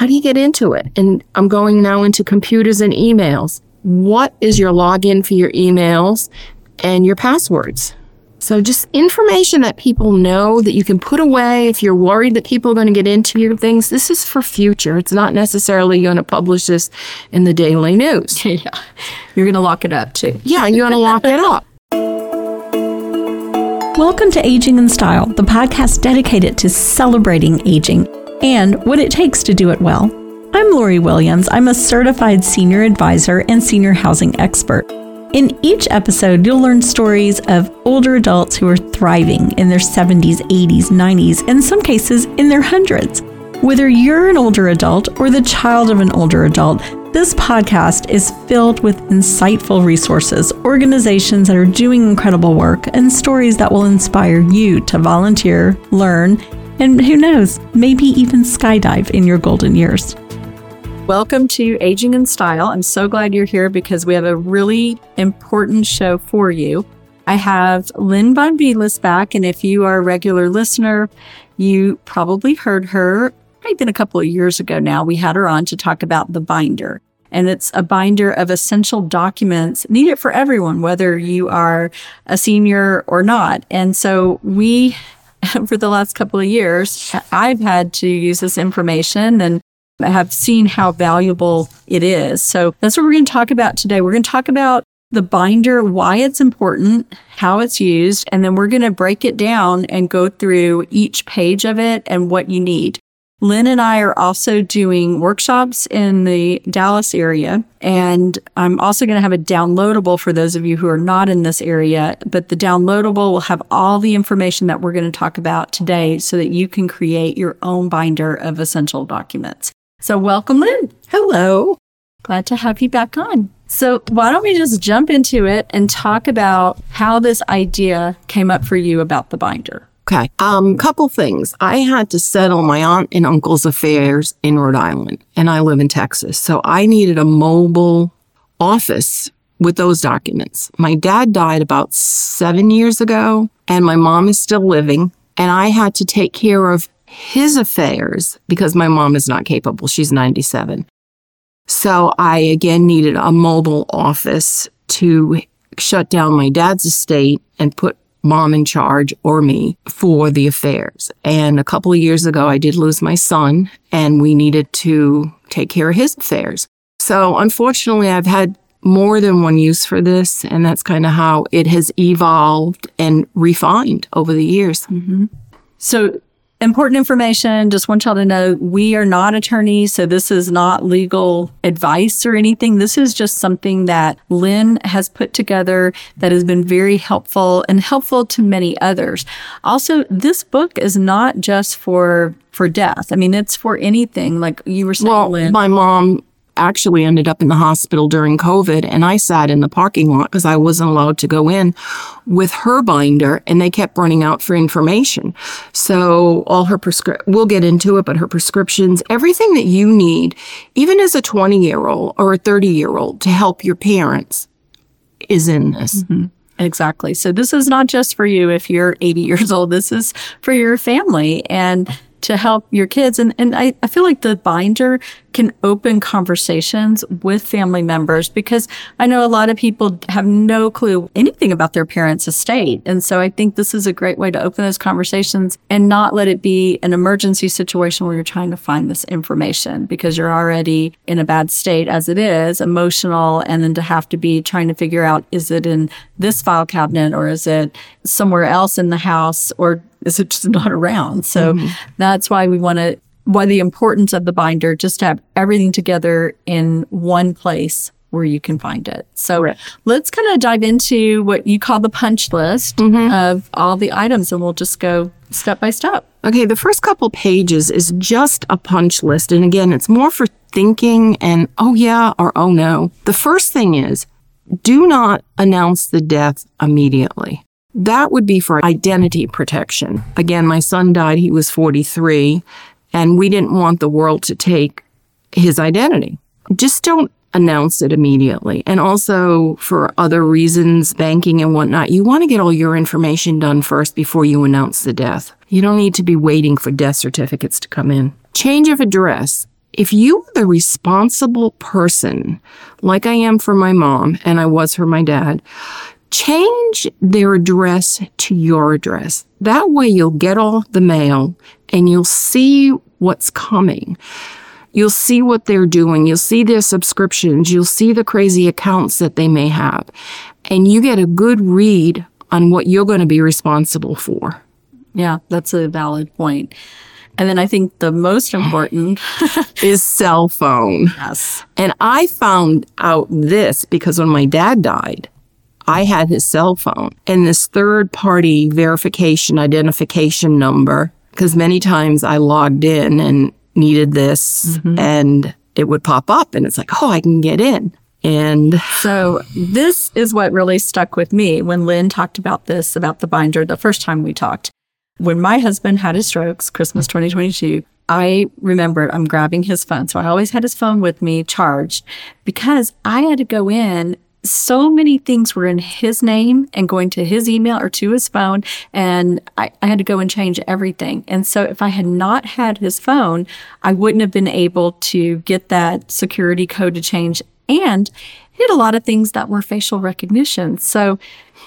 how do you get into it? And I'm going now into computers and emails. What is your login for your emails and your passwords? So just information that people know that you can put away if you're worried that people are going to get into your things. This is for future. It's not necessarily going to publish this in the daily news. yeah. You're going to lock it up too. Yeah, you're going to lock it up. Welcome to Aging in Style, the podcast dedicated to celebrating aging and what it takes to do it well. I'm Lori Williams. I'm a certified senior advisor and senior housing expert. In each episode, you'll learn stories of older adults who are thriving in their 70s, 80s, 90s, and in some cases in their hundreds. Whether you're an older adult or the child of an older adult, this podcast is filled with insightful resources, organizations that are doing incredible work, and stories that will inspire you to volunteer, learn, and who knows, maybe even skydive in your golden years. Welcome to Aging in Style. I'm so glad you're here because we have a really important show for you. I have Lynne Von Villas back, and if you are a regular listener, you probably heard her. Maybe been a couple of years ago now. We had her on to talk about the binder. And it's a binder of essential documents needed for everyone, whether you are a senior or not. And so we, for the last couple of years, I've had to use this information and have seen how valuable it is. So that's what we're going to talk about today. We're going to talk about the binder, why it's important, how it's used, and then we're going to break it down and go through each page of it and what you need. Lynne and I are also doing workshops in the Dallas area. And I'm also going to have a downloadable for those of you who are not in this area. But the downloadable will have all the information that we're going to talk about today so that you can create your own binder of essential documents. So, welcome, Lynne. Hello. Glad to have you back on. So, why don't we just jump into it and talk about how this idea came up for you about the binder? Okay. Um, couple things. I had to settle my aunt and uncle's affairs in Rhode Island, and I live in Texas. So I needed a mobile office with those documents. My dad died about seven years ago, and my mom is still living, and I had to take care of his affairs because my mom is not capable. She's 97. So I again needed a mobile office to shut down my dad's estate and put mom in charge or me for the affairs. And a couple of years ago, I did lose my son and we needed to take care of his affairs. So unfortunately, I've had more than one use for this. And that's kind of how it has evolved and refined over the years. Mm-hmm. So important information. Just want y'all to know we are not attorneys, so this is not legal advice or anything. This is just something that Lynne has put together that has been very helpful and helpful to many others. Also, this book is not just for for death. I mean, it's for anything. Like you were saying, well, Lynne. my mom actually ended up in the hospital during COVID and I sat in the parking lot because I wasn't allowed to go in with her binder and they kept running out for information. So all her prescrip we'll get into it, but her prescriptions, everything that you need, even as a 20 year old or a 30 year old to help your parents is in this. Mm-hmm. Exactly. So this is not just for you if you're 80 years old. This is for your family. And to help your kids. And, and I, I feel like the binder can open conversations with family members because I know a lot of people have no clue anything about their parents' estate. And so I think this is a great way to open those conversations and not let it be an emergency situation where you're trying to find this information because you're already in a bad state as it is, emotional, and then to have to be trying to figure out is it in this file cabinet or is it somewhere else in the house or is it just not around? So mm-hmm. that's why we want to, why the importance of the binder, just to have everything together in one place where you can find it. So right. let's kind of dive into what you call the punch list mm-hmm. of all the items and we'll just go step by step. Okay, the first couple pages is just a punch list. And again, it's more for thinking and oh yeah or oh no. The first thing is do not announce the death immediately. That would be for identity protection. Again, my son died, he was 43, and we didn't want the world to take his identity. Just don't announce it immediately. And also for other reasons, banking and whatnot, you want to get all your information done first before you announce the death. You don't need to be waiting for death certificates to come in. Change of address. if you are the responsible person, like I am for my mom and I was for my dad, change their address to your address. That way you'll get all the mail and you'll see what's coming. You'll see what they're doing. You'll see their subscriptions. You'll see the crazy accounts that they may have. And you get a good read on what you're going to be responsible for. Yeah, that's a valid point. And then I think the most important is cell phone. Yes. And I found out this because when my dad died, I had his cell phone and this third party verification identification number because many times I logged in and needed this mm-hmm. and it would pop up and it's like, oh, I can get in. And so this is what really stuck with me when Lynne talked about this, about the binder, the first time we talked. When my husband had his strokes, Christmas 2022, I remember I'm grabbing his phone. So I always had his phone with me charged because I had to go in so many things were in his name and going to his email or to his phone. And I, I, had to go and change everything. And so if I had not had his phone, I wouldn't have been able to get that security code to change. And he had a lot of things that were facial recognition. So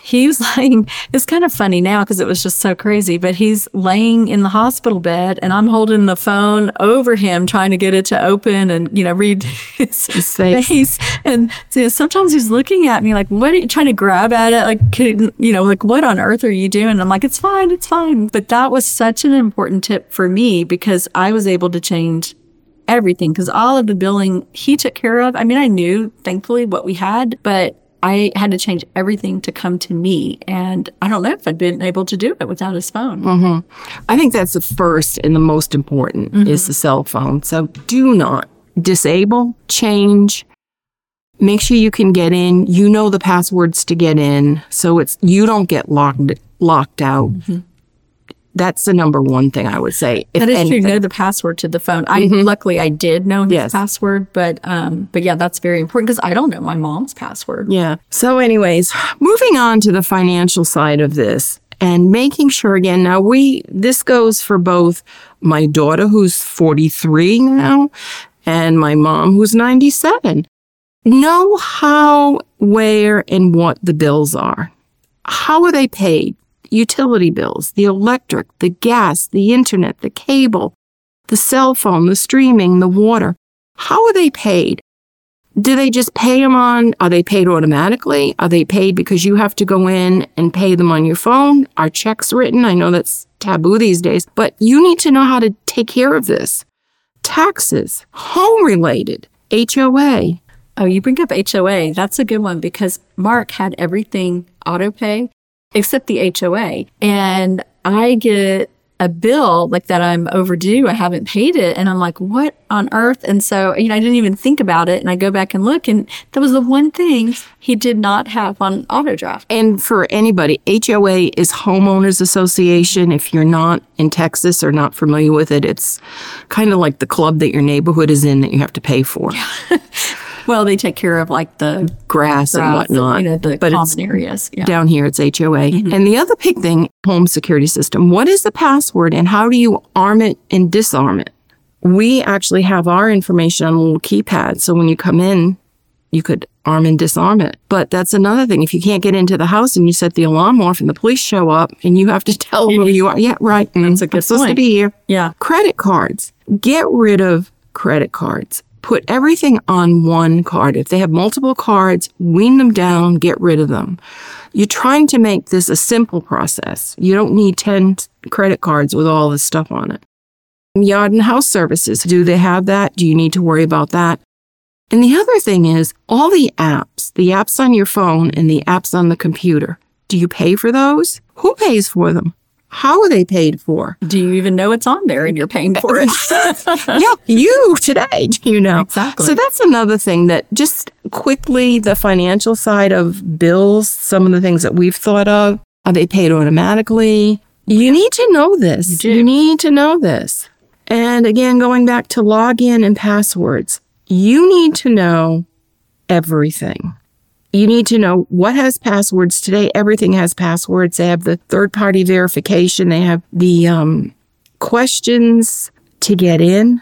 he's laying, it's kind of funny now because it was just so crazy, but he's laying in the hospital bed and I'm holding the phone over him trying to get it to open and, you know, read his, his face. face. And so sometimes he's looking at me like, what are you trying to grab at it? Like, you know, like, what on earth are you doing? And I'm like, it's fine, it's fine. But that was such an important tip for me because I was able to change everything because all of the billing he took care of. I mean, I knew thankfully what we had, but I had to change everything to come to me. And I don't know if I'd been able to do it without his phone. Mm-hmm. I think that's the first and the most important mm-hmm. is the cell phone. So do not disable, change, make sure you can get in. You know the passwords to get in. So it's, you don't get locked, locked out. Mm-hmm that's the number one thing I would say. That is anything. true. Know the password to the phone. I mm-hmm. luckily I did know his yes. password, but um, but yeah, that's very important because I don't know my mom's password. Yeah. So, anyways, moving on to the financial side of this and making sure again. Now we this goes for both my daughter who's forty three now and my mom who's ninety seven. Know how, where, and what the bills are. How are they paid? Utility bills, the electric, the gas, the internet, the cable, the cell phone, the streaming, the water. How are they paid? Do they just pay them on? Are they paid automatically? Are they paid because you have to go in and pay them on your phone? Are checks written? I know that's taboo these days, but you need to know how to take care of this. Taxes, home related, HOA. Oh, you bring up HOA. That's a good one because Mark had everything auto pay except the HOA. And I get a bill like that I'm overdue. I haven't paid it. And I'm like, what on earth? And so, you know, I didn't even think about it. And I go back and look, and that was the one thing he did not have on auto draft. And for anybody, HOA is Homeowners Association. If you're not in Texas or not familiar with it, it's kind of like the club that your neighborhood is in that you have to pay for. Well, they take care of like the grass, grass and whatnot. You know, the but common areas. Yeah. Down here, it's HOA. Mm-hmm. And the other big thing, home security system. What is the password and how do you arm it and disarm it? We actually have our information on a little keypad. So when you come in, you could arm and disarm it. But that's another thing. If you can't get into the house and you set the alarm off and the police show up and you have to tell them who you are. Yeah, right. That's a good I'm supposed to be here. Yeah. Credit cards. Get rid of credit cards put everything on one card. If they have multiple cards, wean them down, get rid of them. You're trying to make this a simple process. You don't need 10 credit cards with all this stuff on it. Yard and house services, do they have that? Do you need to worry about that? And the other thing is all the apps, the apps on your phone and the apps on the computer. Do you pay for those? Who pays for them? How are they paid for? Do you even know it's on there and you're paying for it? yeah, you today, you know? Exactly. So that's another thing that just quickly the financial side of bills, some of the things that we've thought of, are they paid automatically? You need to know this. You, you need to know this. And again, going back to login and passwords, you need to know everything you need to know what has passwords today. Everything has passwords. They have the third party verification. They have the um, questions to get in.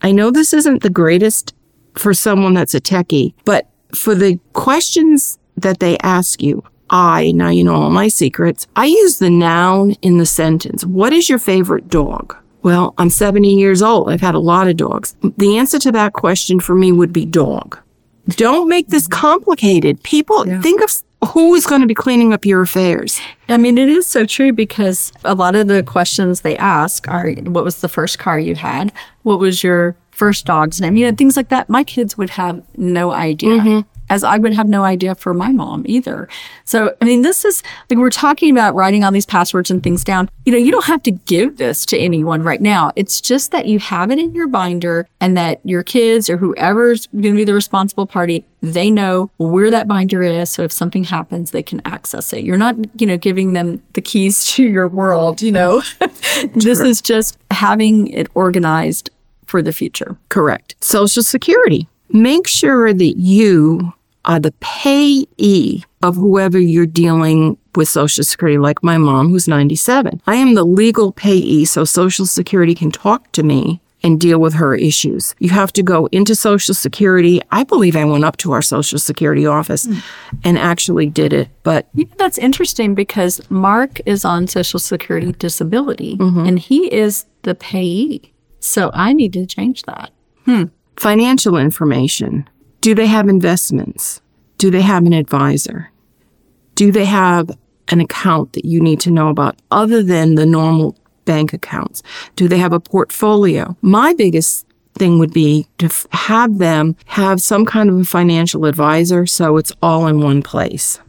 I know this isn't the greatest for someone that's a techie, but for the questions that they ask you, I, now you know all my secrets, I use the noun in the sentence. What is your favorite dog? Well, I'm 70 years old. I've had a lot of dogs. The answer to that question for me would be dog. Don't make this mm-hmm. complicated. People think of who is going to be cleaning up your affairs. I mean, it is so true because a lot of the questions they ask are what was the first car you had? What was your first dog's name? You know, things like that. My kids would have no idea. Mm-hmm. As I would have no idea for my mom either. So, I mean, this is like we're talking about writing all these passwords and things down. You know, you don't have to give this to anyone right now. It's just that you have it in your binder and that your kids or whoever's going to be the responsible party, they know where that binder is. So if something happens, they can access it. You're not, you know, giving them the keys to your world, you know. this is just having it organized for the future. Correct. Social Security. Make sure that you are the payee of whoever you're dealing with Social Security, like my mom, who's 97. I am the legal payee, so Social Security can talk to me and deal with her issues. You have to go into Social Security. I believe I went up to our Social Security office hmm. and actually did it, but You know, that's interesting because Mark is on Social Security disability mm-hmm. and he is the payee. So I need to change that. Hmm. financial information. Do they have investments? Do they have an advisor? Do they have an account that you need to know about other than the normal bank accounts? Do they have a portfolio? My biggest thing would be to f- have them have some kind of a financial advisor so it's all in one place.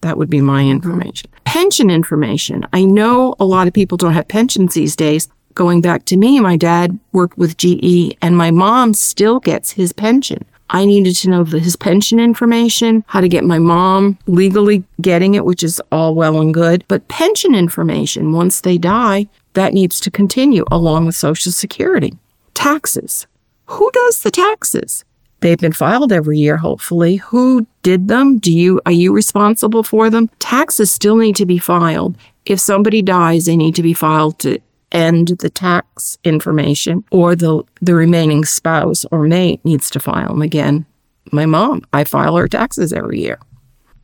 That would be my mm-hmm. information. Pension information. I know a lot of people don't have pensions these days. Going back to me, my dad worked with GE and my mom still gets his pension. I needed to know his pension information, how to get my mom legally getting it, which is all well and good. But pension information, once they die, that needs to continue along with Social Security. Taxes. Who does the taxes? They've been filed every year, hopefully. Who did them? Do you are you responsible for them? Taxes still need to be filed. If somebody dies, they need to be filed to end the tax information, or the the remaining spouse or mate needs to file them again. My mom, I file her taxes every year.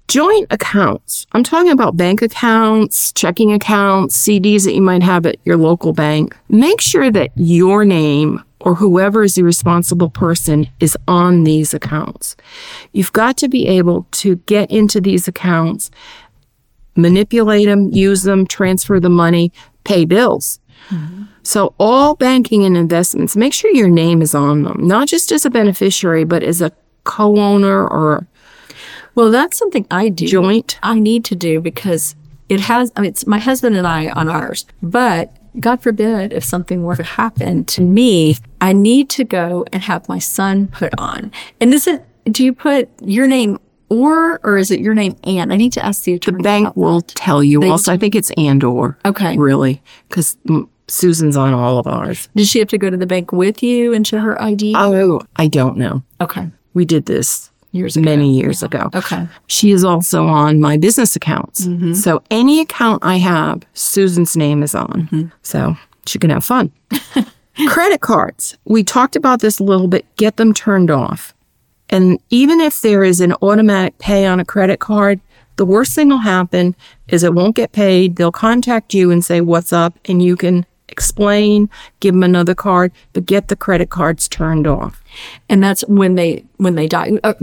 Joint accounts. I'm talking about bank accounts, checking accounts, CDs that you might have at your local bank. Make sure that your name or whoever is the responsible person is on these accounts. You've got to be able to get into these accounts, manipulate them, use them, transfer the money, pay bills. So, all banking and investments, make sure your name is on them, not just as a beneficiary, but as a co owner or Well, that's something I do. joint. I need to do because it has, I mean, it's my husband and I on ours, but God forbid if something were to happen to me, I need to go and have my son put on. And is it, do you put your name or, or is it your name and? I need to ask the The bank will that. tell you They also. I think it's and or. Okay. Really, because Susan's on all of ours. Did she have to go to the bank with you and show her ID? Oh, I don't know. okay. We did this Years ago. many years ago. Okay. She is also on my business accounts. Mm-hmm. So any account I have, Susan's name is on. Mm-hmm. So she can have fun. Credit cards. We talked about this a little bit. Get them turned off. And even if there is an automatic pay on a credit card, the worst thing will happen is it won't get paid. They'll contact you and say, What's up? And you can explain, give them another card, but get the credit cards turned off. And that's when they when they die. Uh,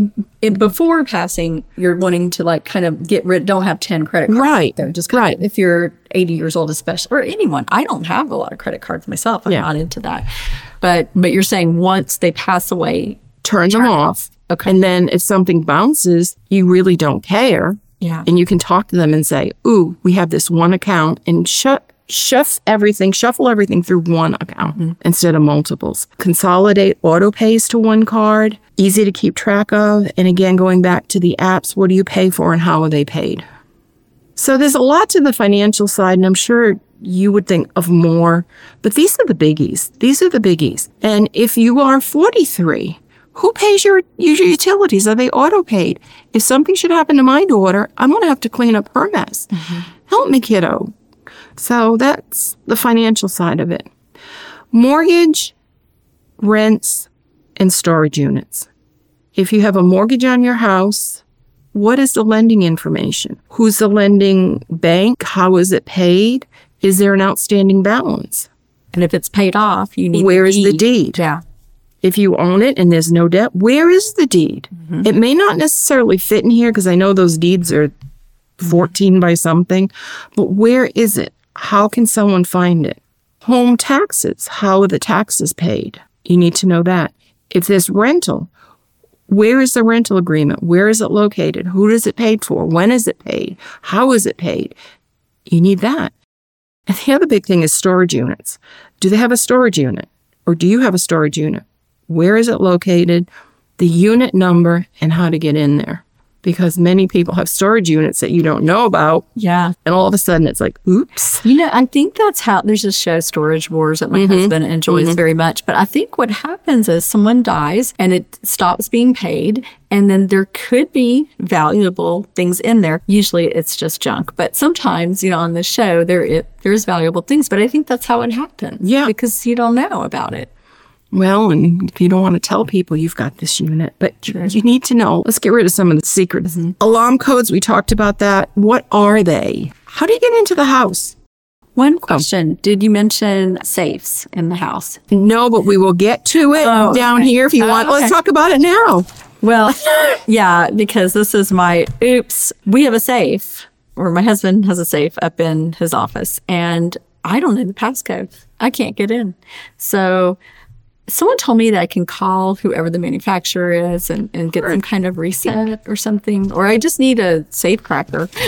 before passing, you're wanting to like kind of get rid. Don't have ten credit cards. Right. There, just right. If you're 80 years old, especially, or anyone, I don't have a lot of credit cards myself. I'm Yeah. not into that. But but you're saying once they pass away, turn them off. Okay. And then if something bounces, you really don't care. Yeah. And you can talk to them and say, ooh, we have this one account and shut shuff everything, shuffle everything through one account mm-hmm. instead of multiples. Consolidate auto pays to one card, easy to keep track of. And again, going back to the apps, what do you pay for and how are they paid? So there's a lot to the financial side, and I'm sure you would think of more, but these are the biggies. These are the biggies. And if you are 43, who pays your, your utilities? Are they auto paid? If something should happen to my daughter, I'm going to have to clean up her mess. Mm-hmm. Help me, kiddo. So that's the financial side of it. Mortgage, rents, and storage units. If you have a mortgage on your house, what is the lending information? Who's the lending bank? How is it paid? Is there an outstanding balance? And if it's paid off, you need Where is the deed? Yeah. If you own it and there's no debt, where is the deed? Mm-hmm. It may not necessarily fit in here because I know those deeds are mm-hmm. 14 by something, but where is it? How can someone find it? Home taxes. How are the taxes paid? You need to know that. If there's rental, where is the rental agreement? Where is it located? Who is it paid for? When is it paid? How is it paid? You need that. And the other big thing is storage units. Do they have a storage unit? Or do you have a storage unit? Where is it located? The unit number and how to get in there. Because many people have storage units that you don't know about. Yeah. And all of a sudden it's like, oops. You know, I think that's how there's a show Storage Wars that my mm-hmm. husband enjoys mm-hmm. very much. But I think what happens is someone dies and it stops being paid. And then there could be valuable things in there. Usually it's just junk. But sometimes, you know, on the show, there it, there's valuable things. But I think that's how it happens. Yeah. Because you don't know about it. Well, and if you don't want to tell people you've got this unit, but you need to know. Let's get rid of some of the secrets. Mm-hmm. Alarm codes, we talked about that. What are they? How do you get into the house? One oh. question Did you mention safes in the house? No, but we will get to it Oh, down okay. here if you want. Oh, Let's talk about it now. Well, yeah, because this is my oops. We have a safe, or my husband has a safe up in his office, and I don't know the passcode. I can't get in. So someone told me that I can call whoever the manufacturer is and, and get some kind of reset or something, or I just need a safe cracker.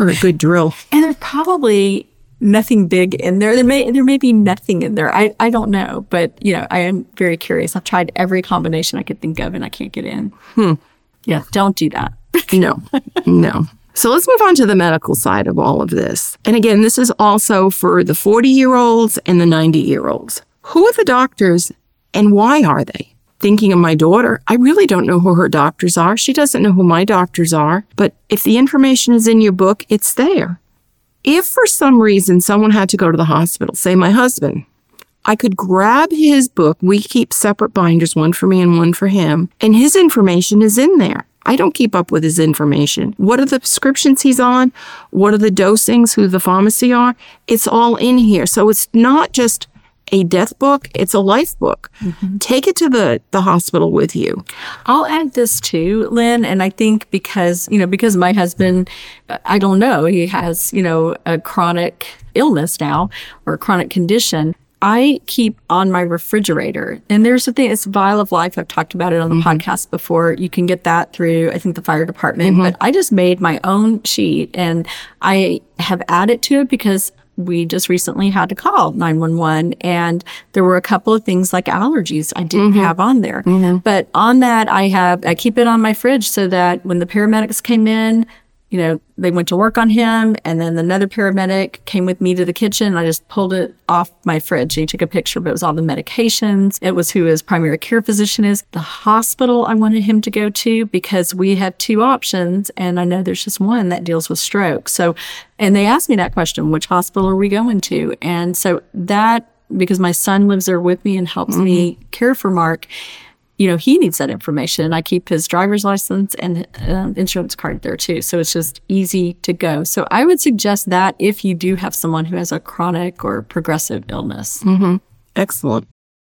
Or a good drill. And there's probably nothing big in there. There may there may be nothing in there. I, I don't know, but you know, I am very curious. I've tried every combination I could think of, and I can't get in. Hmm. Yeah, don't do that. No, no. So let's move on to the medical side of all of this. And again, this is also for the 40 year olds and the 90 year olds. Who are the doctors and why are they? Thinking of my daughter, I really don't know who her doctors are. She doesn't know who my doctors are. But if the information is in your book, it's there. If for some reason someone had to go to the hospital, say my husband, I could grab his book. We keep separate binders, one for me and one for him, and his information is in there. I don't keep up with his information. What are the prescriptions he's on? What are the dosings? Who the pharmacy are? It's all in here. So it's not just a death book, it's a life book. Mm-hmm. Take it to the, the hospital with you. I'll add this too, Lynne, and I think because you know because my husband, I don't know, he has you know a chronic illness now or a chronic condition. I keep on my refrigerator. And there's a thing, it's Vial of Life. I've talked about it on the mm-hmm. podcast before. You can get that through, I think, the fire department. Mm-hmm. But I just made my own sheet and I have added to it because we just recently had to call 911 and there were a couple of things like allergies I didn't mm-hmm. have on there. Mm-hmm. But on that, I have, I keep it on my fridge so that when the paramedics came in, you know, they went to work on him and then another paramedic came with me to the kitchen. And I just pulled it off my fridge. He took a picture, but it was all the medications. It was who his primary care physician is. The hospital I wanted him to go to because we have two options and I know there's just one that deals with stroke. So, and they asked me that question, which hospital are we going to? And so that, because my son lives there with me and helps me mm-hmm. care for Mark, you know, he needs that information. And I keep his driver's license and um, insurance card there too. So it's just easy to go. So I would suggest that if you do have someone who has a chronic or progressive illness. Excellent.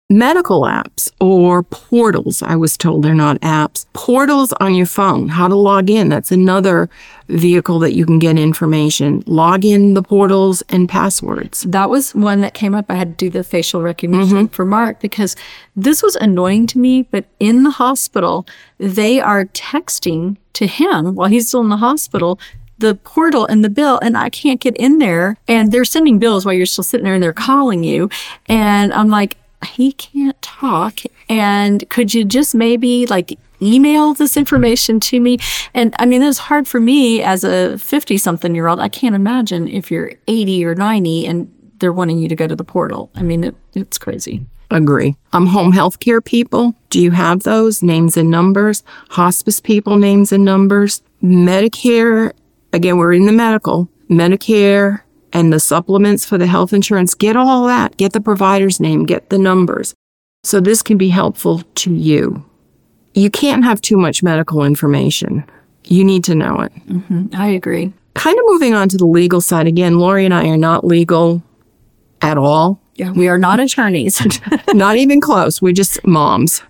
Medical apps or portals, I was told they're not apps. Portals on your phone, how to log in. That's another vehicle that you can get information. Log in the portals and passwords. That was one that came up. I had to do the facial recognition mm-hmm. for Mark because this was annoying to me. But in the hospital, they are texting to him while he's still in the hospital the portal and the bill, and I can't get in there. And they're sending bills while you're still sitting there and they're calling you. And I'm like, he can't talk. And could you just maybe like email this information to me? And I mean, it's hard for me as a 50 something year old. I can't imagine if you're 80 or 90 and they're wanting you to go to the portal. I mean, it, it's crazy. Agree. I'm home health care people, do you have those names and numbers? Hospice people, names and numbers? Medicare, again, we're in the medical, Medicare and the supplements for the health insurance. Get all that. Get the provider's name, get the numbers. So this can be helpful to you. You can't have too much medical information. You need to know it. Mm-hmm. I agree. Kind of moving on to the legal side again, Lori and I are not legal at all. Yeah, we are not attorneys. not even close. We're just moms.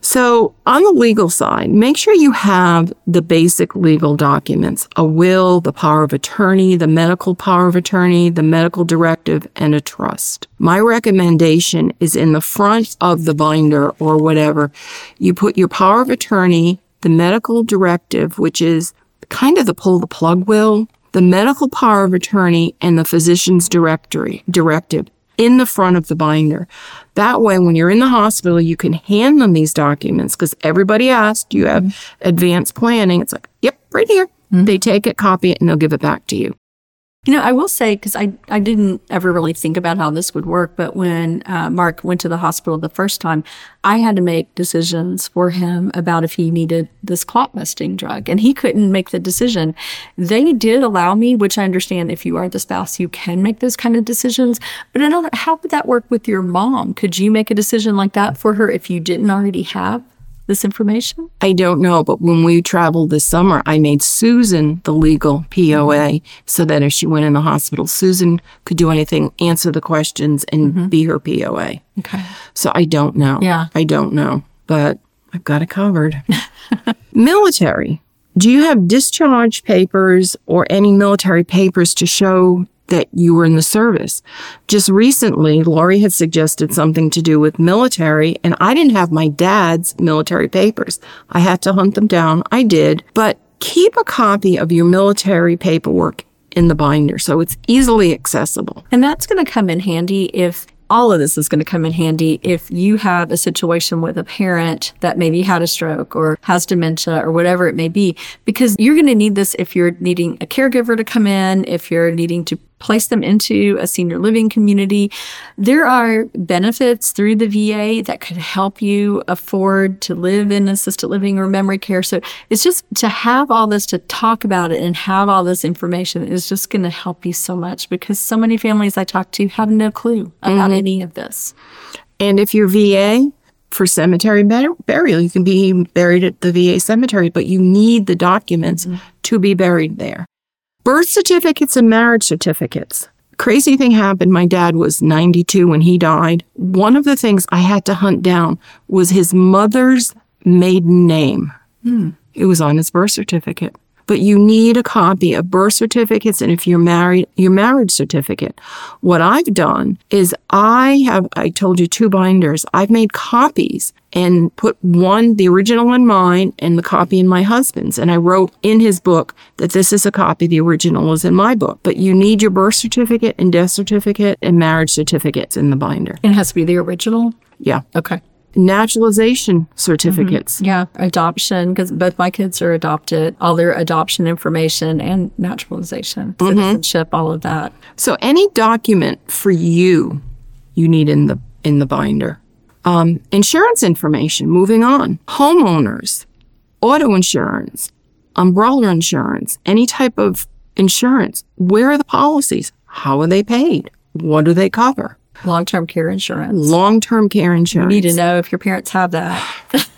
so, on the legal side, make sure you have the basic legal documents a will, the power of attorney, the medical power of attorney, the medical directive, and a trust. My recommendation is in the front of the binder or whatever. You put your power of attorney, the medical directive, which is kind of the pull the plug will, the medical power of attorney, and the physician's directory directive in the front of the binder. That way, when you're in the hospital, you can hand them these documents because everybody asked, you have mm-hmm. advanced planning. It's like, yep, right here. Mm-hmm. They take it, copy it, and they'll give it back to you. You know, I will say, because I, I didn't ever really think about how this would work, but when uh, Mark went to the hospital the first time, I had to make decisions for him about if he needed this clot busting drug, and he couldn't make the decision. They did allow me, which I understand if you are the spouse, you can make those kind of decisions. But I how would that work with your mom? Could you make a decision like that for her if you didn't already have this information? I don't know, but when we traveled this summer, I made Susan the legal POA so that if she went in the hospital, Susan could do anything, answer the questions, and mm-hmm. be her POA. Okay. So I don't know. Yeah. I don't know, but I've got it covered. military. Do you have discharge papers or any military papers to show that you were in the service? Just recently, Lori had suggested something to do with military, and I didn't have my dad's military papers. I had to hunt them down. I did, but keep a copy of your military paperwork in the binder so it's easily accessible. And that's going to come in handy if all of this is going to come in handy if you have a situation with a parent that maybe had a stroke or has dementia or whatever it may be, because you're going to need this if you're needing a caregiver to come in, if you're needing to place them into a senior living community. There are benefits through the VA that could help you afford to live in assisted living or memory care. So it's just to have all this to talk about it and have all this information is just going to help you so much because so many families I talk to have no clue about mm-hmm. any of this. And if you're VA for cemetery burial, you can be buried at the VA cemetery, but you need the documents mm-hmm. to be buried there. Birth certificates and marriage certificates. Crazy thing happened. My dad was 92 when he died. One of the things I had to hunt down was his mother's maiden name. Hmm. It was on his birth certificate. But you need a copy of birth certificates and if you're married, your marriage certificate. What I've done is I have, I told you two binders. I've made copies and put one, the original in mine and the copy in my husband's. And I wrote in his book that this is a copy, the original is in my book. But you need your birth certificate and death certificate and marriage certificates in the binder. It has to be the original. Yeah. Okay. Naturalization certificates. Mm-hmm. Yeah. Adoption, because both my kids are adopted, all their adoption information and naturalization, mm-hmm. citizenship, all of that. So any document for you, you need in the in the binder. Um, insurance information. Moving on. Homeowners, auto insurance, umbrella insurance, any type of insurance. Where are the policies? How are they paid? What do they cover? Long term care insurance. Long term care insurance. You need to know if your parents have that.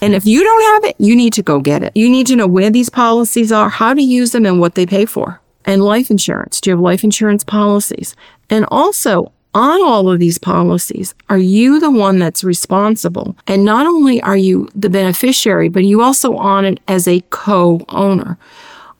And if you don't have it, you need to go get it. You need to know where these policies are, how to use them, and what they pay for. And life insurance. Do you have life insurance policies? And also, on all of these policies, are you the one that's responsible? And not only are you the beneficiary, but you also on it as a co-owner.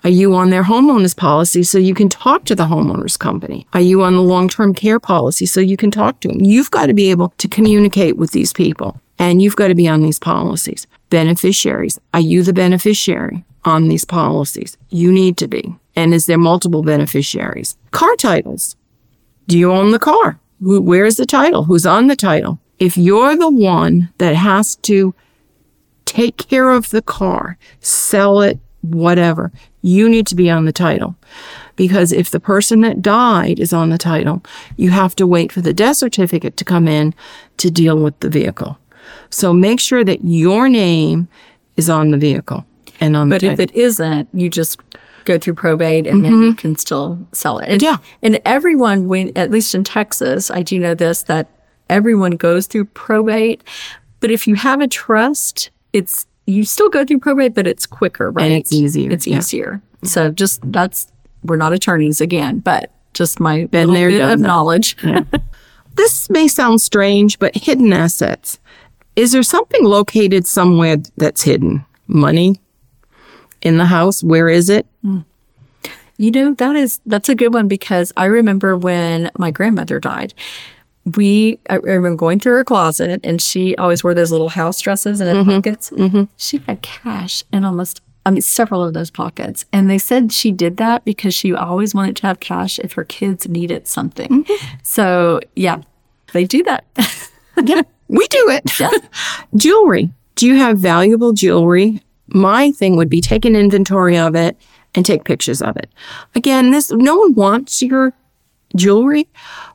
Are you on their homeowners policy so you can talk to the homeowners company? Are you on the long-term care policy so you can talk to them? You've got to be able to communicate with these people and you've got to be on these policies. Beneficiaries. Are you the beneficiary on these policies? You need to be. And is there multiple beneficiaries? Car titles. Do you own the car? Who, where's the title? Who's on the title? If you're the one that has to take care of the car, sell it, whatever, you need to be on the title. Because if the person that died is on the title, you have to wait for the death certificate to come in to deal with the vehicle. So make sure that your name is on the vehicle and on But the But if it isn't, you just go through probate and then you mm-hmm. can still sell it. And, Yeah. And everyone, when at least in Texas, I do know this that everyone goes through probate. But if you have a trust, it's you still go through probate, but it's quicker, right? And it's easier. It's yeah. easier. So just that's we're not attorneys again, but just my Been little there, bit of that. knowledge. This may sound strange, but hidden assets. Is there something located somewhere that's hidden? Money in the house? Where is it? Hmm. You know, that is that's a good one because I remember when my grandmother died. We I remember going through her closet and she always wore those little house dresses and in mm-hmm. pockets. Mm-hmm. She had cash in almost I mean several of those pockets. And they said she did that because she always wanted to have cash if her kids needed something. Mm-hmm. So yeah, they do that. Yeah, we do it. jewelry. Do you have valuable jewelry? My thing would be take an inventory of it and take pictures of it. Again, this no one wants your jewelry,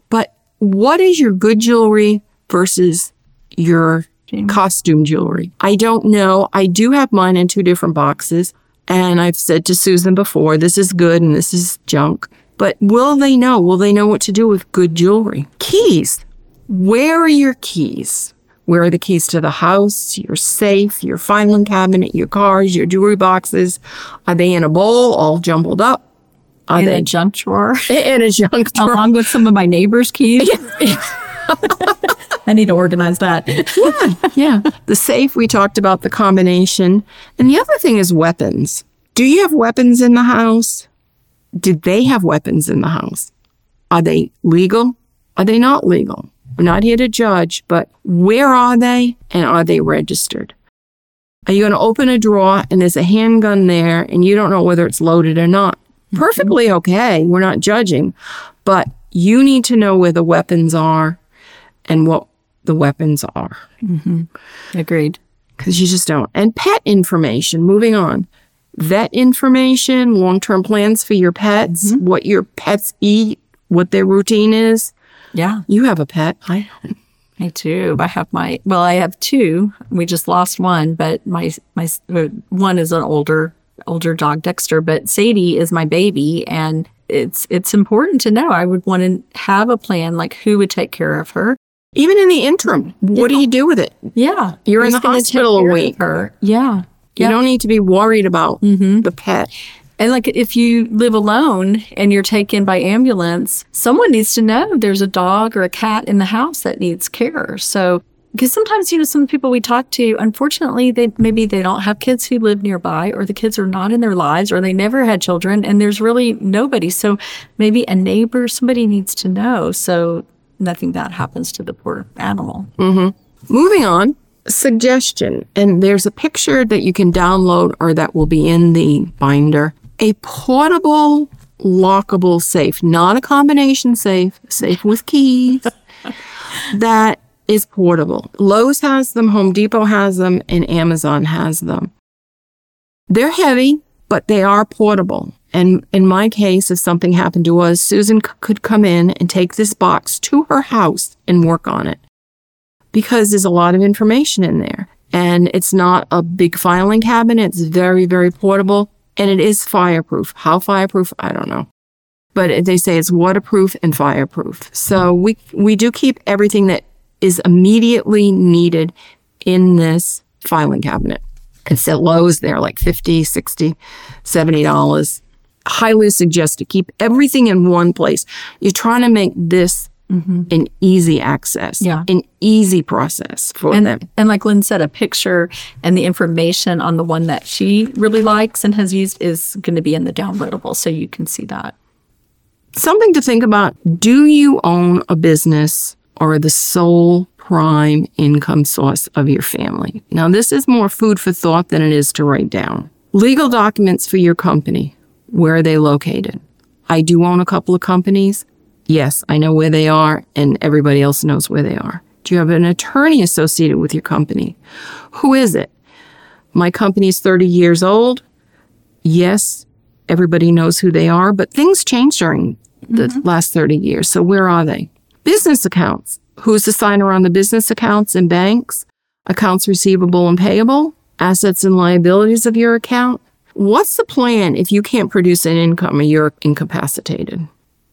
but what is your good jewelry versus your costume jewelry? I don't know. I do have mine in two different boxes, and I've said to Susan before, this is good and this is junk. But will they know? Will they know what to do with good jewelry? Keys. Where are your keys? Where are the keys to the house, your safe, your filing cabinet, your cars, your jewelry boxes? Are they in a bowl all jumbled up? Are in they a junk drawer. in a junk drawer? Along with some of my neighbors' keys. I need to organize that. yeah. The safe, we talked about the combination. And the other thing is weapons. Do you have weapons in the house? Did they have weapons in the house? Are they legal? Are they not legal? We're not here to judge, but where are they and are they registered? Are you going to open a drawer and there's a handgun there and you don't know whether it's loaded or not? Mm-hmm. Perfectly okay. We're not judging, but you need to know where the weapons are and what the weapons are mm-hmm. Agreed. because you just don't. And pet information, moving on. Vet information, long term plans for your pets, mm-hmm. what your pets eat, what their routine is. Yeah. You have a pet. I. Me too. I have my well, I have two. We just lost one, but my my uh, one is an older older dog, Dexter. But Sadie is my baby, and it's it's important to know. I would want to have a plan, like who would take care of her. Even in the interim, what do you do with it? Yeah, You're in the hospital a week. Her? Yeah, You Yeah. don't need to be worried about the pet. And like if you live alone and you're taken by ambulance, someone needs to know there's a dog or a cat in the house that needs care. So because sometimes, you know, some people we talk to, unfortunately, they maybe they don't have kids who live nearby or the kids are not in their lives or they never had children and there's really nobody. So maybe a neighbor, somebody needs to know. So nothing bad happens to the poor animal. Mm-hmm. Moving on, suggestion. And there's a picture that you can download or that will be in the binder. A portable, lockable safe, not a combination safe, safe with keys, that is portable. Lowe's has them, Home Depot has them, and Amazon has them. They're heavy, but they are portable. And in my case, if something happened to us, Susan c- could come in and take this box to her house and work on it because there's a lot of information in there. And it's not a big filing cabinet. It's very, very portable and it is fireproof. How fireproof? I don't know. But they say it's waterproof and fireproof. So we, we do keep everything that is immediately needed in this filing cabinet. It's at Lowe's. They're like 50, 60, 70 dollars. Highly suggest to keep everything in one place. You're trying to make this Mm-hmm. an easy access, Yeah. an easy process for And, them. and like Lynne said, a picture and the information on the one that she really likes and has used is going to be in the downloadable, so you can see that. Something to think about. Do you own a business or the sole prime income source of your family? Now, this is more food for thought than it is to write down. Legal documents for your company. Where are they located? I do own a couple of companies. Yes, I know where they are, and everybody else knows where they are. Do you have an attorney associated with your company? Who is it? My company is 30 years old. Yes, everybody knows who they are, but things changed during the mm-hmm. last 30 years. So where are they? Business accounts. Who's the signer on the business accounts and banks? Accounts receivable and payable? Assets and liabilities of your account? What's the plan if you can't produce an income or you're incapacitated?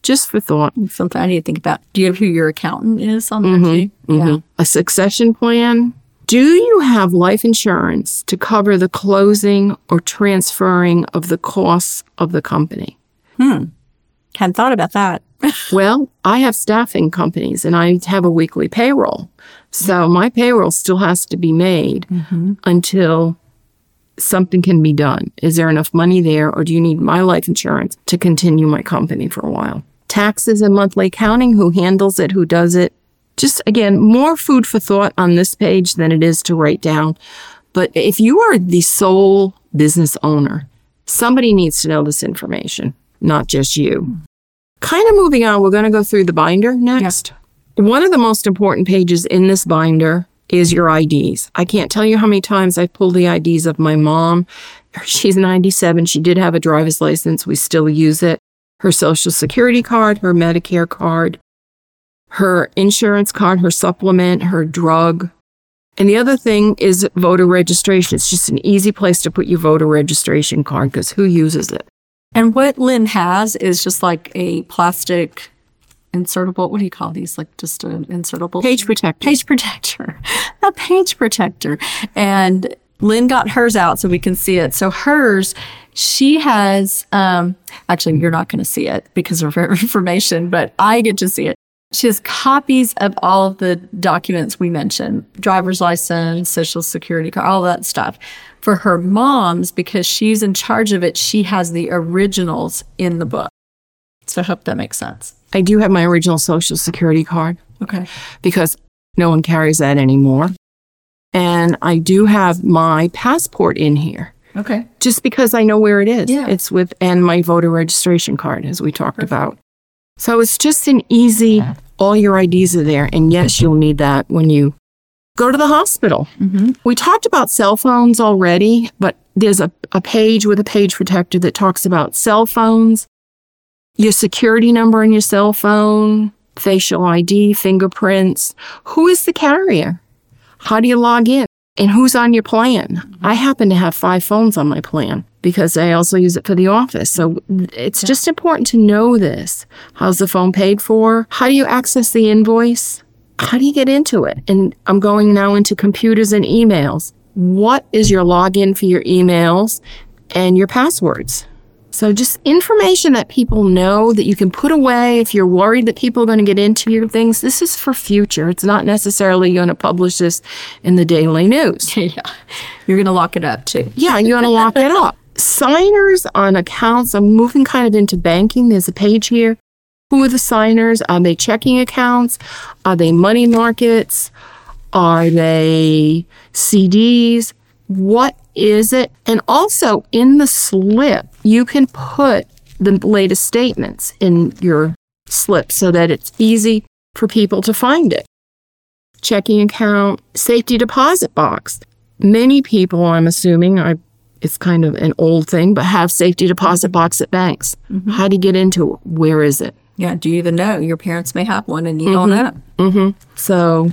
Just for thought. Something I need to think about. Do you have who your accountant is on Mm-hmm. that too? Yeah. A succession plan. Do you have life insurance to cover the closing or transferring of the costs of the company? Hmm. Hadn't thought about that. Well, I have staffing companies and I have a weekly payroll. So my payroll still has to be made until something can be done. Is there enough money there or do you need my life insurance to continue my company for a while? Taxes and monthly accounting, who handles it, who does it? Just again, more food for thought on this page than it is to write down. But if you are the sole business owner, somebody needs to know this information, not just you. Kind of moving on, we're going to go through the binder next. One of the most important pages in this binder is your IDs. I can't tell you how many times I've pulled the IDs of my mom. She's 97. She did have a driver's license. We still use it. Her social security card, her Medicare card, her insurance card, her supplement, her drug. And the other thing is voter registration. It's just an easy place to put your voter registration card because who uses it? And what Lynne has is just like a plastic insertable. What do you call these? Like just an insertable Page protector. page protector, a page protector. And Lynne got hers out so we can see it. So hers, she has, um, actually, you're not going to see it because of her information, but I get to see it. She has copies of all of the documents we mentioned driver's license, social security card, all that stuff. For her mom's, because she's in charge of it, she has the originals in the book. So I hope that makes sense. I do have my original social security card. Okay. because no one carries that anymore. And I do have my passport in here Okay. just because I know where it is. Yeah. It's with, and my voter registration card, as we talked about. So it's just an easy, all your IDs are there. And yes, you'll need that when you go to the hospital. Mm-hmm. We talked about cell phones already, but there's a, a page with a page protector that talks about cell phones, your security number on your cell phone, facial ID, fingerprints. Who is the carrier? How do you log in? And who's on your plan? I happen to have five phones on my plan because I also use it for the office. So it's just important to know this. How's the phone paid for? How do you access the invoice? How do you get into it? And I'm going now into computers and emails. What is your login for your emails and your passwords? So just information that people know that you can put away if you're worried that people are going to get into your things. This is for future. It's not necessarily going to publish this in the daily news. yeah. You're going to lock it up too. Yeah, you're going to lock it up. Signers on accounts. I'm moving kind of into banking. There's a page here. Who are the signers? Are they checking accounts? Are they money markets? Are they CDs? What is it? And also in the slip, you can put the latest statements in your slip so that it's easy for people to find it. Checking account, safety deposit box. Many people, I'm assuming, I it's kind of an old thing, but have safety deposit box at banks. How do you get into it? Where is it? Yeah. Do you even know? Your parents may have one and you don't know. Mm-hmm. So,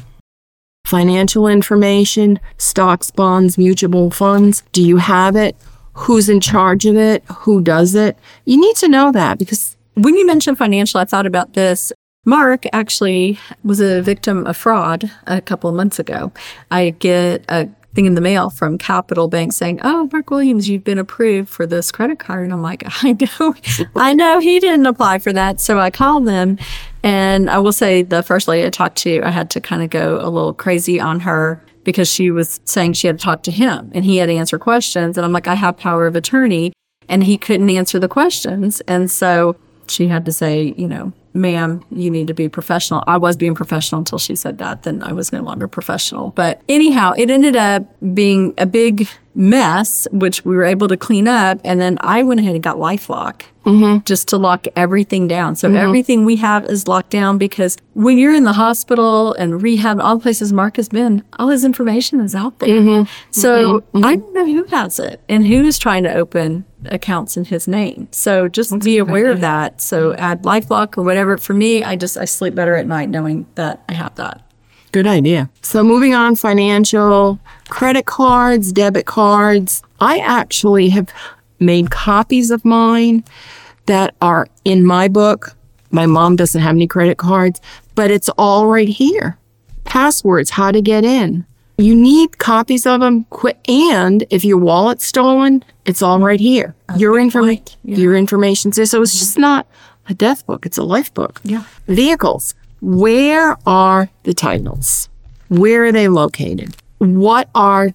financial information, stocks, bonds, mutual funds. Do you have it? Who's in charge of it? Who does it? You need to know that because When you mentioned financial, I thought about this. Mark actually was a victim of fraud a couple of months ago. I get a thing in the mail from Capital Bank saying, "Oh, Mark Williams, you've been approved for this credit card." And I'm like, "I know, I know, he didn't apply for that." So I called them, and I will say the first lady I talked to, I had to kind of go a little crazy on her because she was saying she had to talk to him and he had to answer questions, and I'm like, "I have power of attorney," and he couldn't answer the questions, and so she had to say, you know, ma'am, you need to be professional. I was being professional until she said that. Then I was no longer professional. But anyhow, it ended up being a big mess, which we were able to clean up. And then I went ahead and got LifeLock just to lock everything down. So everything we have is locked down because when you're in the hospital and rehab, all the places Mark has been, all his information is out there. So I don't know who has it and who is trying to open accounts in his name. So just be aware of that. So add LifeLock or whatever. For me, I just I sleep better at night knowing that I have that. Good idea. So moving on, financial, credit cards, debit cards. I actually have made copies of mine that are in my book My mom doesn't have any credit cards, but it's all right here. Passwords, how to get in. You need copies of them quick. And if your wallet's stolen, it's all right here. your information, your information's there. So it's just not a death book. It's a life book. Yeah. Vehicles. Where are the titles? Where are they located? What are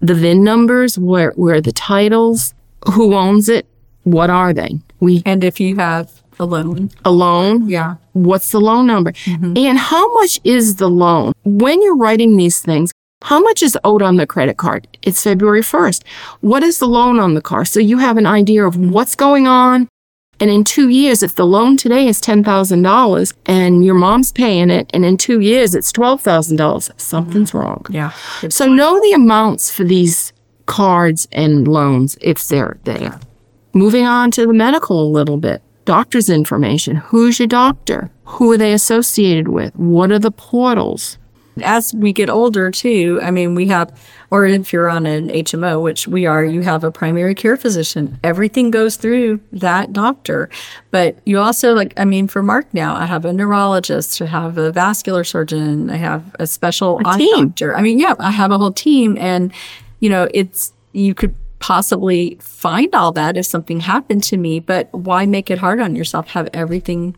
the VIN numbers? Where, where are the titles? Who owns it? What are they? We And if you have a loan, a loan. yeah. What's the loan number? Mm-hmm. And how much is the loan? When you're writing these things, how much is owed on the credit card? It's February 1st. What is the loan on the car? So you have an idea of what's going on. And in two years, if the loan today is $10,000 and your mom's paying it, and in two years it's $12,000, something's mm-hmm. wrong. Yeah. So know the amounts for these cards and loans if they're there. Moving on to the medical a little bit. Doctor's information. Who's your doctor? Who are they associated with? What are the portals? As we get older too, I mean, we have, or if you're on an HMO, which we are, you have a primary care physician. Everything goes through that doctor. But you also like, I mean, for Mark now, I have a neurologist, I have a vascular surgeon, I have a special eye team. doctor. I mean, yeah, I have a whole team and, you know, it's, you could possibly find all that if something happened to me, but why make it hard on yourself? Have everything,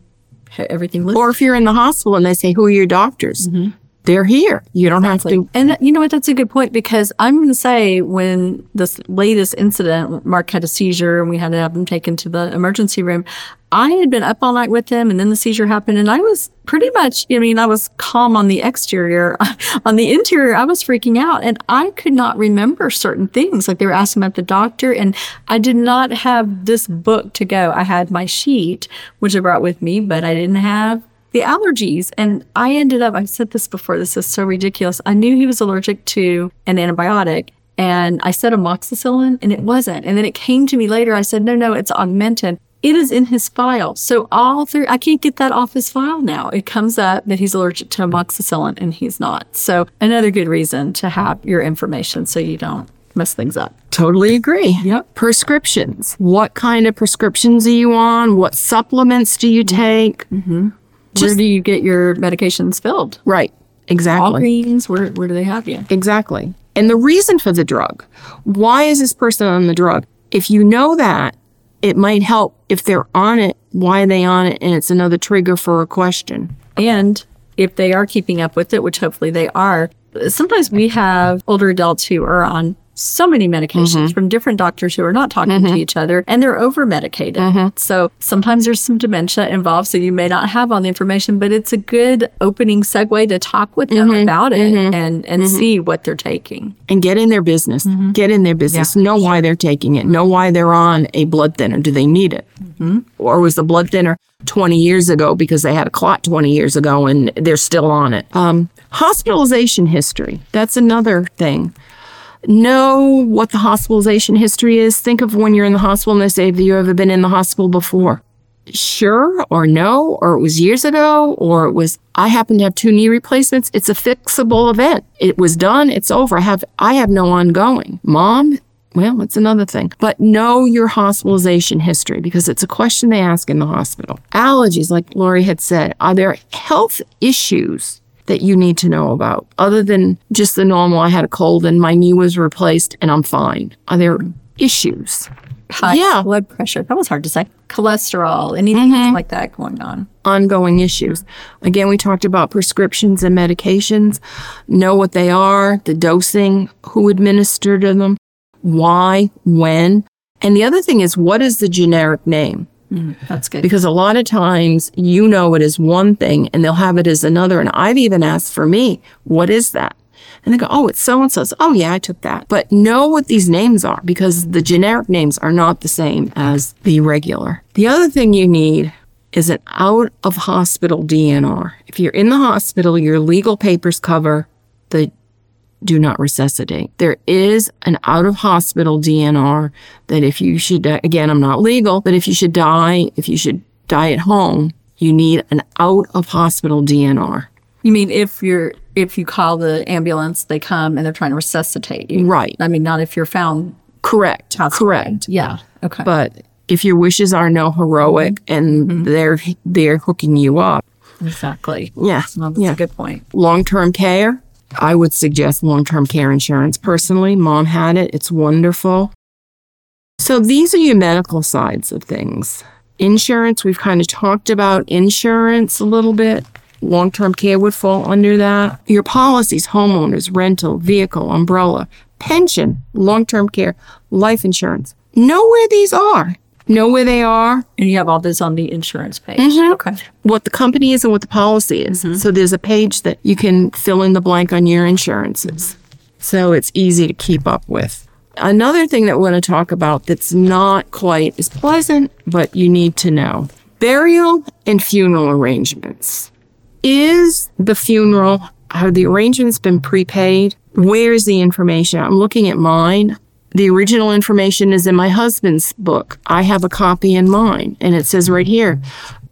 everything listed. Or if you're in the hospital and they say, Who are your doctors? Mm-hmm. They're here. You don't have to. And uh, you know what? That's a good point because I'm going to say when this latest incident, Mark had a seizure and we had to have him taken to the emergency room. I had been up all night with him and then the seizure happened and I was pretty much, I mean, I was calm on the exterior. on the interior, I was freaking out and I could not remember certain things. Like they were asking about the doctor and I did not have this book to go. I had my sheet, which I brought with me, but I didn't have the allergies. And I ended up, I've said this before, this is so ridiculous. I knew he was allergic to an antibiotic. And I said amoxicillin and it wasn't. And then it came to me later. I said, no, no, it's augmentin. It is in his file. So all through, I can't get that off his file now. It comes up that he's allergic to amoxicillin and he's not. So another good reason to have your information so you don't mess things up. Totally agree. Yep. Prescriptions. What kind of prescriptions are you on? What supplements do you take? Mm-hmm. Where do you get your medications filled? Right. Exactly. Walgreens, where, where do they have you? Exactly. And the reason for the drug. Why is this person on the drug? If you know that, it might help if they're on it, why are they on it? And it's another trigger for a question. And if they are keeping up with it, which hopefully they are, sometimes we have older adults who are on so many medications mm-hmm. from different doctors who are not talking to mm-hmm. each other and they're over medicated. Mm-hmm. So sometimes there's some dementia involved. So you may not have all the information, but it's a good opening segue to talk with them about it and, and see what they're taking. And get in their business. Get in their business. Know why they're taking it. Know why they're on a blood thinner. Do they need it? Or was the blood thinner 20 years ago because they had a clot 20 years ago and they're still on it? Um, hospitalization history. That's another thing. Know what the hospitalization history is. Think of when you're in the hospital and they say, Have you ever been in the hospital before? Sure or no, or it was years ago, or it was, I happen to have two knee replacements. It's a fixable event. It was done. It's over. I have, I have no ongoing. Mom, well, it's another thing. But know your hospitalization history because it's a question they ask in the hospital. Allergies, like Lori had said, are there health issues that you need to know about other than just the normal? I had a cold and my knee was replaced and I'm fine. Are there issues? High Yeah. blood pressure. That was hard to say. Cholesterol, anything mm-hmm. like that going on. ongoing issues. Again, we talked about prescriptions and medications. Know what they are, the dosing, who administered them, why, when. And the other thing is, what is the generic name? Mm-hmm. That's good. Because a lot of times you know it as one thing and they'll have it as another. And I've even asked for me, what is that? And they go, oh, it's so and so's. Oh, yeah, I took that. But know what these names are because the generic names are not the same as the regular. The other thing you need is an out of hospital DNR. If you're in the hospital, your legal papers cover do not resuscitate. There is an out of hospital DNR that if you should, uh, again, I'm not legal, but if you should die, if you should die at home, you need an out of hospital DNR. You mean if you're if you call the ambulance, they come and they're trying to resuscitate you. Right. I mean, not if you're found. Correct. Hospital. Correct. Yeah. Okay. But if your wishes are no heroic mm-hmm. and mm-hmm. they're they're hooking you up. Exactly. Yeah. Well, that's yeah. a good point. Long-term care, I would suggest long-term care insurance personally. Mom had it. It's wonderful. So these are your medical sides of things. Insurance, we've kind of talked about insurance a little bit. Long-term care would fall under that. Your policies, homeowners, rental, vehicle, umbrella, pension, long-term care, life insurance. Know where these are. Know where they are, And you have all this on the insurance page. Mhm. Okay. what the company is and what the policy is. So there's a page that you can fill in the blank on your insurances. So it's easy to keep up with. Another thing that we're going to talk about that's not quite as pleasant, but you need to know burial and funeral arrangements. Is the funeral, have the arrangements been prepaid? Where's the information? I'm looking at mine. The original information is in my husband's book. I have a copy in mine, and it says right here,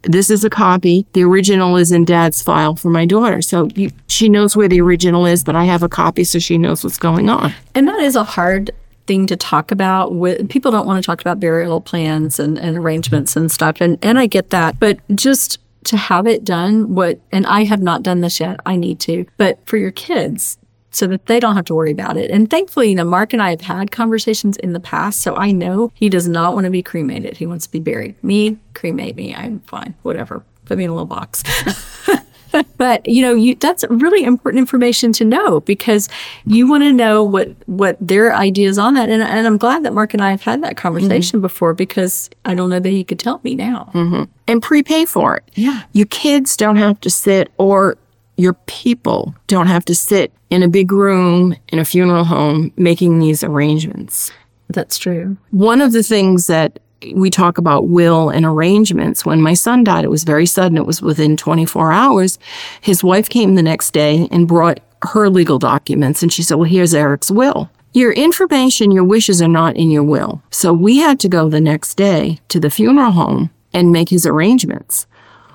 this is a copy. The original is in dad's file for my daughter. So you, she knows where the original is, but I have a copy so she knows what's going on. And that is a hard thing to talk about with people don't want to talk about burial plans and, and arrangements and stuff. And and I get that. But just to have it done what and I have not done this yet. I need to. But for your kids, so that they don't have to worry about it. And thankfully, you know, Mark and I have had conversations in the past, so I know he does not want to be cremated. He wants to be buried. Me, cremate me. I'm fine. Whatever. Put me in a little box. but you know you that's really important information to know because you want to know what what their ideas on that and, and i'm glad that mark and i have had that mm-hmm. conversation before because i don't know that he could tell me now mm-hmm. and prepay for it. Yeah. Your kids don't have to sit, or your people don't have to sit in a big room in a funeral home making these arrangements. that's true One of the things that we talk about will and arrangements. When my son died, it was very sudden. It was within 24 hours. His wife came the next day and brought her legal documents, and she said, Well, here's Eric's will. Your information, your wishes are not in your will. So we had to go the next day to the funeral home and make his arrangements.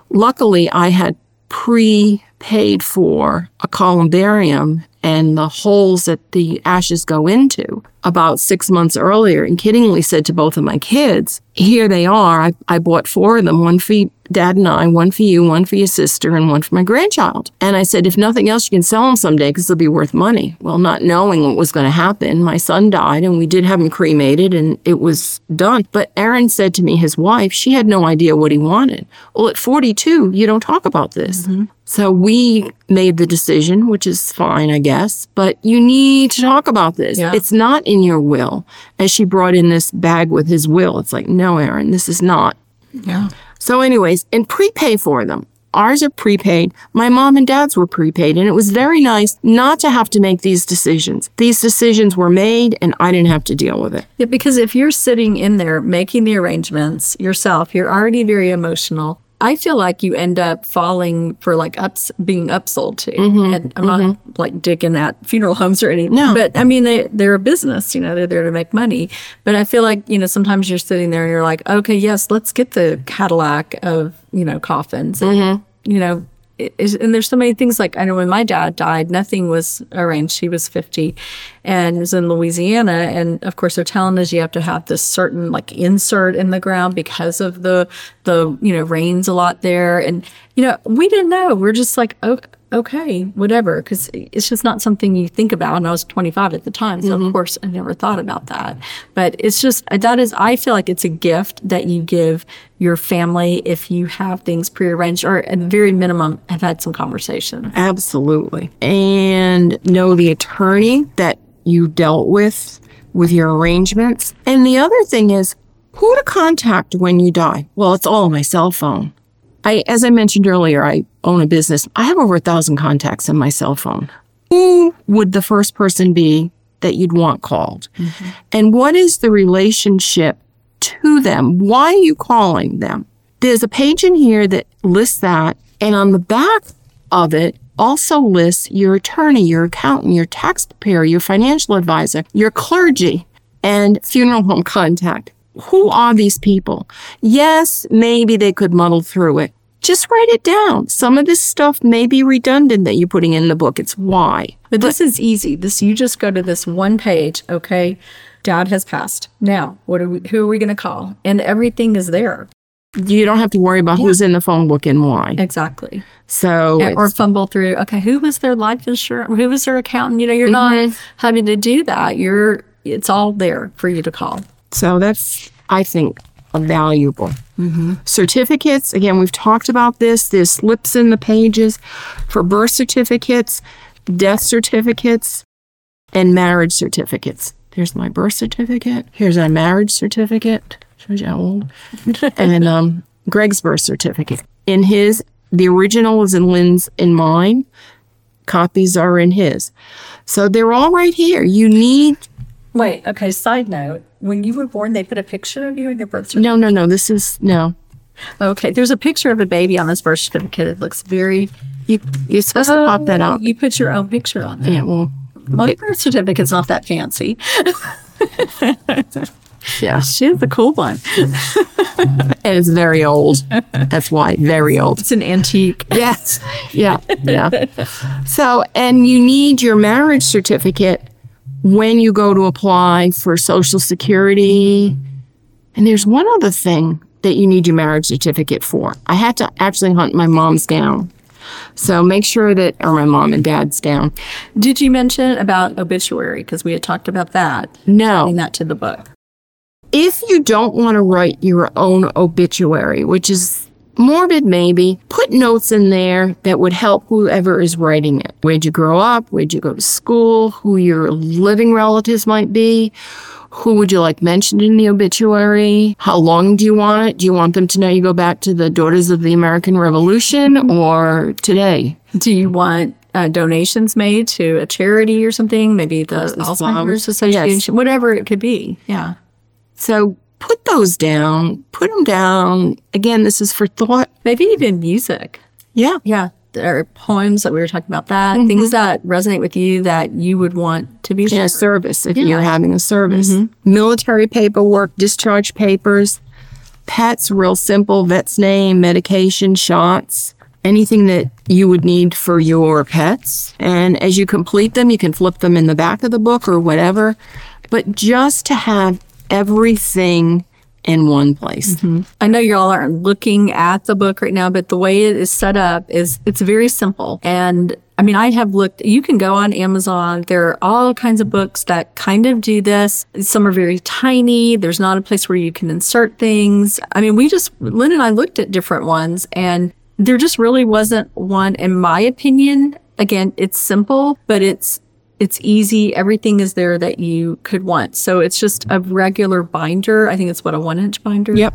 Luckily, I had prepaid for a columbarium and the holes that the ashes go into about six months earlier and kiddingly said to both of my kids, Here they are. I, I bought four of them one for dad and I, one for you, one for your sister, and one for my grandchild. And I said, If nothing else, you can sell them someday because they'll be worth money. Well, not knowing what was going to happen, my son died and we did have him cremated and it was done. But Erin said to me, his wife, she had no idea what he wanted. Well, at 42, you don't talk about this. Mm-hmm. So we made the decision, which is fine, I guess, but you need to talk about this. Yeah. It's not in your will. As she brought in this bag with his will, it's like, no, Erin, this is not. yeah So, anyways, and prepay for them. Ours are prepaid. My mom and dad's were prepaid, and it was very nice not to have to make these decisions. These decisions were made, and I didn't have to deal with it. Yeah, because if you're sitting in there making the arrangements yourself, you're already very emotional. I feel like you end up falling for like ups being upsold to. Mm-hmm, and I'm not mm-hmm. like digging at funeral homes or anything. No. But I mean they they're a business, you know, they're there to make money. But I feel like, you know, sometimes you're sitting there and you're like, okay, yes, let's get the Cadillac of, you know, coffins. And, mm-hmm. you know, it's- and there's so many things like I know when my dad died, nothing was arranged. He was 50 and was in Louisiana. And of course, they're telling us you have to have this certain like insert in the ground because of the, the, you know, rains a lot there. And, you know, we didn't know. We're just like, okay, okay whatever. Cause it's just not something you think about. And I was 25 at the time. So of mm-hmm. course I never thought about that. But it's just, uh, that is, I feel like it's a gift that you give your family if you have things prearranged or at the very minimum have had some conversation. Absolutely. And know the attorney that you dealt with with your arrangements. And the other thing is who to contact when you die. Well, it's all on my cell phone. I, as I mentioned earlier, I own a business. I have over a thousand contacts in my cell phone. Who would the first person be that you'd want called? Mm-hmm. And what is the relationship to them? Why are you calling them? There's a page in here that lists that. And on the back of it also lists your attorney, your accountant, your tax preparer, your financial advisor, your clergy, and funeral home contact. Who are these people? Yes, maybe they could muddle through it. Just write it down. Some of this stuff may be redundant that you're putting in the book. It's why. But this is easy. This you just go to this one page. Okay, Dad has passed. Now, what are we? Who are we going to call? And everything is there. You don't have to worry about who's in the phone book and why. Exactly. So, or fumble through. Okay, who was their life insurance? Who was their accountant? You know, you're not Mhm. having to do that. You're. It's all there for you to call. so that's, I think, valuable. Certificates, again, we've talked about this. There's slips in the pages for birth certificates, death certificates, and marriage certificates. There's my birth certificate. Here's my marriage certificate. Shows you how old. and um, Greg's birth certificate. In his, the original is in Lynne's, in mine. Copies are in his. So they're all right here. You need Wait. Okay. Side note: When you were born, they put a picture of you in your birth certificate. no, no, no. This is no. Okay. There's a picture of a baby on this birth certificate. It looks very. You you're supposed to pop that out. Oh, you put your own picture on it. Yeah, well, My birth certificate's not that fancy. yeah, She has a cool one. and it's very old. That's why very old. It's an antique. Yes. Yeah. Yeah. So, and you need your marriage certificate when you go to apply for Social Security. And there's one other thing that you need your marriage certificate for. I had to actually hunt my mom's down. So make sure that, or my mom and dad's down. Did you mention about obituary? Because we had talked about that. No. Adding that to the book. if you don't want to write your own obituary, which is morbid maybe, put notes in there that would help whoever is writing it. Where'd you grow up? Where'd you go to school? Who your living relatives might be? Who would you like mentioned in the obituary? How long do you want it? Do you want them to know you go back to the Daughters of the American Revolution or today? Do you want uh, donations made to a charity or something? Maybe the Alzheimer's Alzheimer's, Association, whatever it could be. Yeah. So put those down. Put them down. Again, this is for thought. Maybe even music. Yeah. Yeah. There are poems that we were talking about that, mm-hmm. things that resonate with you that you would want to be in a service if you're having a service. Mm-hmm. Military paperwork, discharge papers, pets, real simple, vet's name, medication, shots, anything that you would need for your pets. And as you complete them, you can flip them in the back of the book or whatever. But just to have everything in one place. Mm-hmm. I know you all aren't looking at the book right now, but the way it is set up is it's very simple. And I mean, I have looked, you can go on Amazon. There are all kinds of books that kind of do this. Some are very tiny. There's not a place where you can insert things. I mean, we just, Lynne and I looked at different ones and there just really wasn't one, in my opinion. Again, it's simple, but it's it's easy. Everything is there that you could want. So it's just a regular binder. I think it's what a one inch binder. Yep.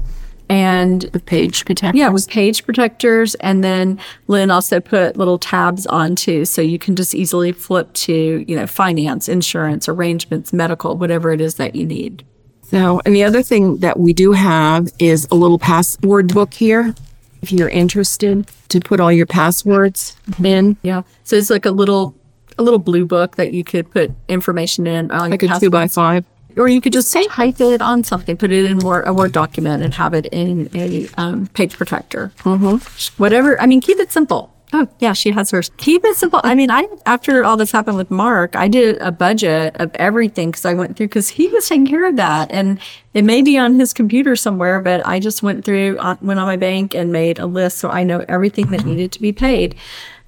And The page protector. yeah, with page protectors. And then Lynne also put little tabs on too. So you can just easily flip to, you know, finance, insurance, arrangements, medical, whatever it is that you need. So, and the other thing that we do have is a little password book here. If you're interested to put all your passwords mm-hmm. in, Yeah. So it's like a little a little blue book that you could put information in like a two by five. or you could just type it on something, put it in Word, a Word document, and have it in a um, page protector. Mm-hmm. Whatever. I mean, keep it simple. Oh yeah, she has hers. Keep it simple. I mean, I after all this happened with Mark, I did a budget of everything because I went through because he was taking care of that, and it may be on his computer somewhere, but I just went through, went on my bank and made a list so I know everything that needed to be paid.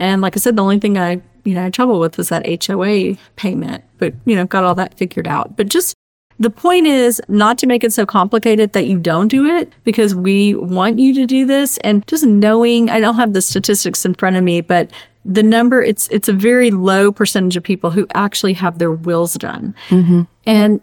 And like I said, the only thing I you know had trouble with was that HOA payment, but you know got all that figured out. But just the point is not to make it so complicated that you don't do it because we want you to do this and just knowing I don't have the statistics in front of me, but the number it's it's a very low percentage of people who actually have their wills done. Mm-hmm. And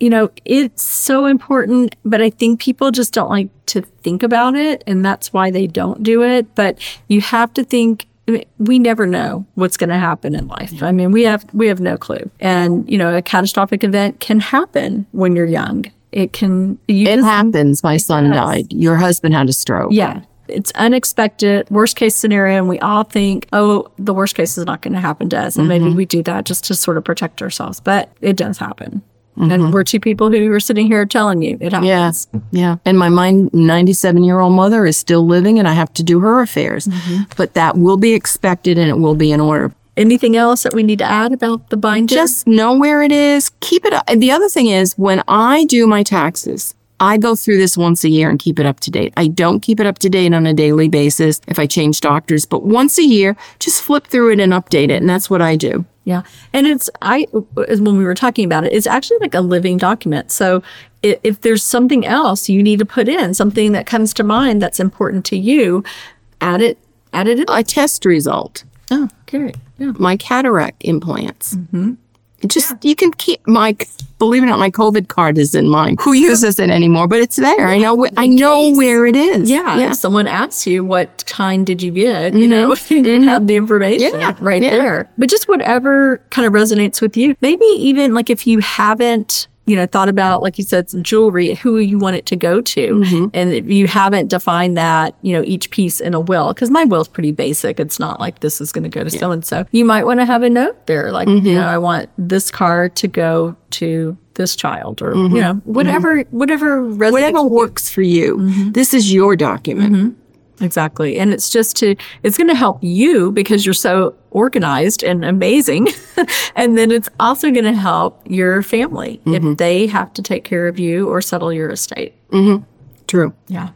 you know, it's so important, but I think people just don't like to think about it and that's why they don't do it, but you have to think I mean, we never know what's going to happen in life. I mean, we have we have no clue. And you know, a catastrophic event can happen when you're young. It can you It just- happens. My son died. Your husband had a stroke. yeah. It's unexpected, worst case scenario, and we all think, oh, the worst case is not going to happen to us. And mm-hmm. maybe we do that just to sort of protect ourselves. But it does happen. And mm-hmm. we're two people who are sitting here telling you it happens. Yes. Yeah. And my mind 97 year old mother is still living and I have to do her affairs. Mm-hmm. But that will be expected and it will be in order. Anything else that we need to add about the binder? Just know where it is. Keep it up. And the other thing is, when I do my taxes, I go through this once a year and keep it up to date. I don't keep it up to date on a daily basis if I change doctors, but once a year, just flip through it and update it. And that's what I do. Yeah. And it's, I, when we were talking about it, it's actually like a living document. So if, if there's something else you need to put in, something that comes to mind that's important to you, add it, add it in. A test result, Oh, great. Yeah. my cataract implants. It Just you can keep my believe it or not, my COVID card is in mine. Who uses it anymore? But it's there. I know. I know where it is. Yeah. yeah. If someone asks you what kind did you get, you know, mm-hmm. you didn't mm-hmm. have the information Yeah. right Yeah. there. But just whatever kind of resonates with you. Maybe even like if you haven't, you know, thought about, like you said, some jewelry, who you want it to go to. Mm-hmm. And if you haven't defined that, you know, each piece in a will, because my will is pretty basic. It's not like this is going to go to so and so. You might want to have a note there, like, Mm-hmm. you know, I want this car to go to this child or, Mm-hmm. you know, whatever, whatever Whatever you. works for you. This is your document. Exactly. And it's just to, it's going to help you because you're so organized and amazing. and then it's also going to help your family if mm-hmm. they have to take care of you or settle your estate. Mm-hmm. True. Yeah.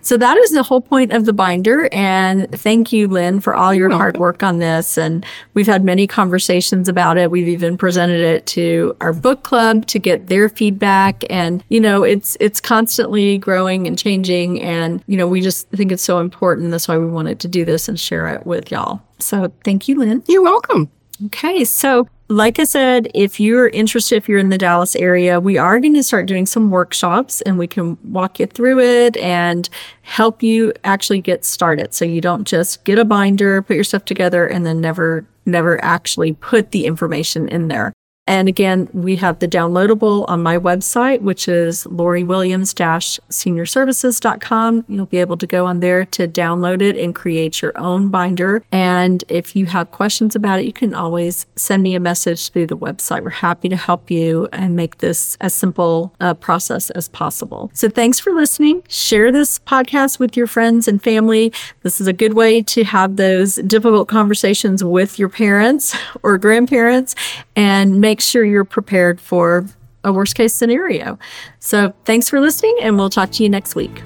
So that is the whole point of the binder. And thank you, Lynne, for all your hard work on this. And we've had many conversations about it. We've even presented it to our book club to get their feedback. And, you know, it's it's constantly growing and changing. And, you know, we just think it's so important. That's why we wanted to do this and share it with y'all. So thank you, Lynne. You're welcome. Okay, so like I said, if you're interested, if you're in the Dallas area, we are going to start doing some workshops and we can walk you through it and help you actually get started. So you don't just get a binder, put your stuff together, and then never, never actually put the information in there. And again, we have the downloadable on my website, which is lauriewilliams-seniorservices.com. You'll be able to go on there to download it and create your own binder. And if you have questions about it, you can always send me a message through the website. We're happy to help you and make this as simple a process as possible. So thanks for listening. Share this podcast with your friends and family. This is a good way to have those difficult conversations with your parents or grandparents and make sure you're prepared for a worst case scenario. So thanks for listening and we'll talk to you next week.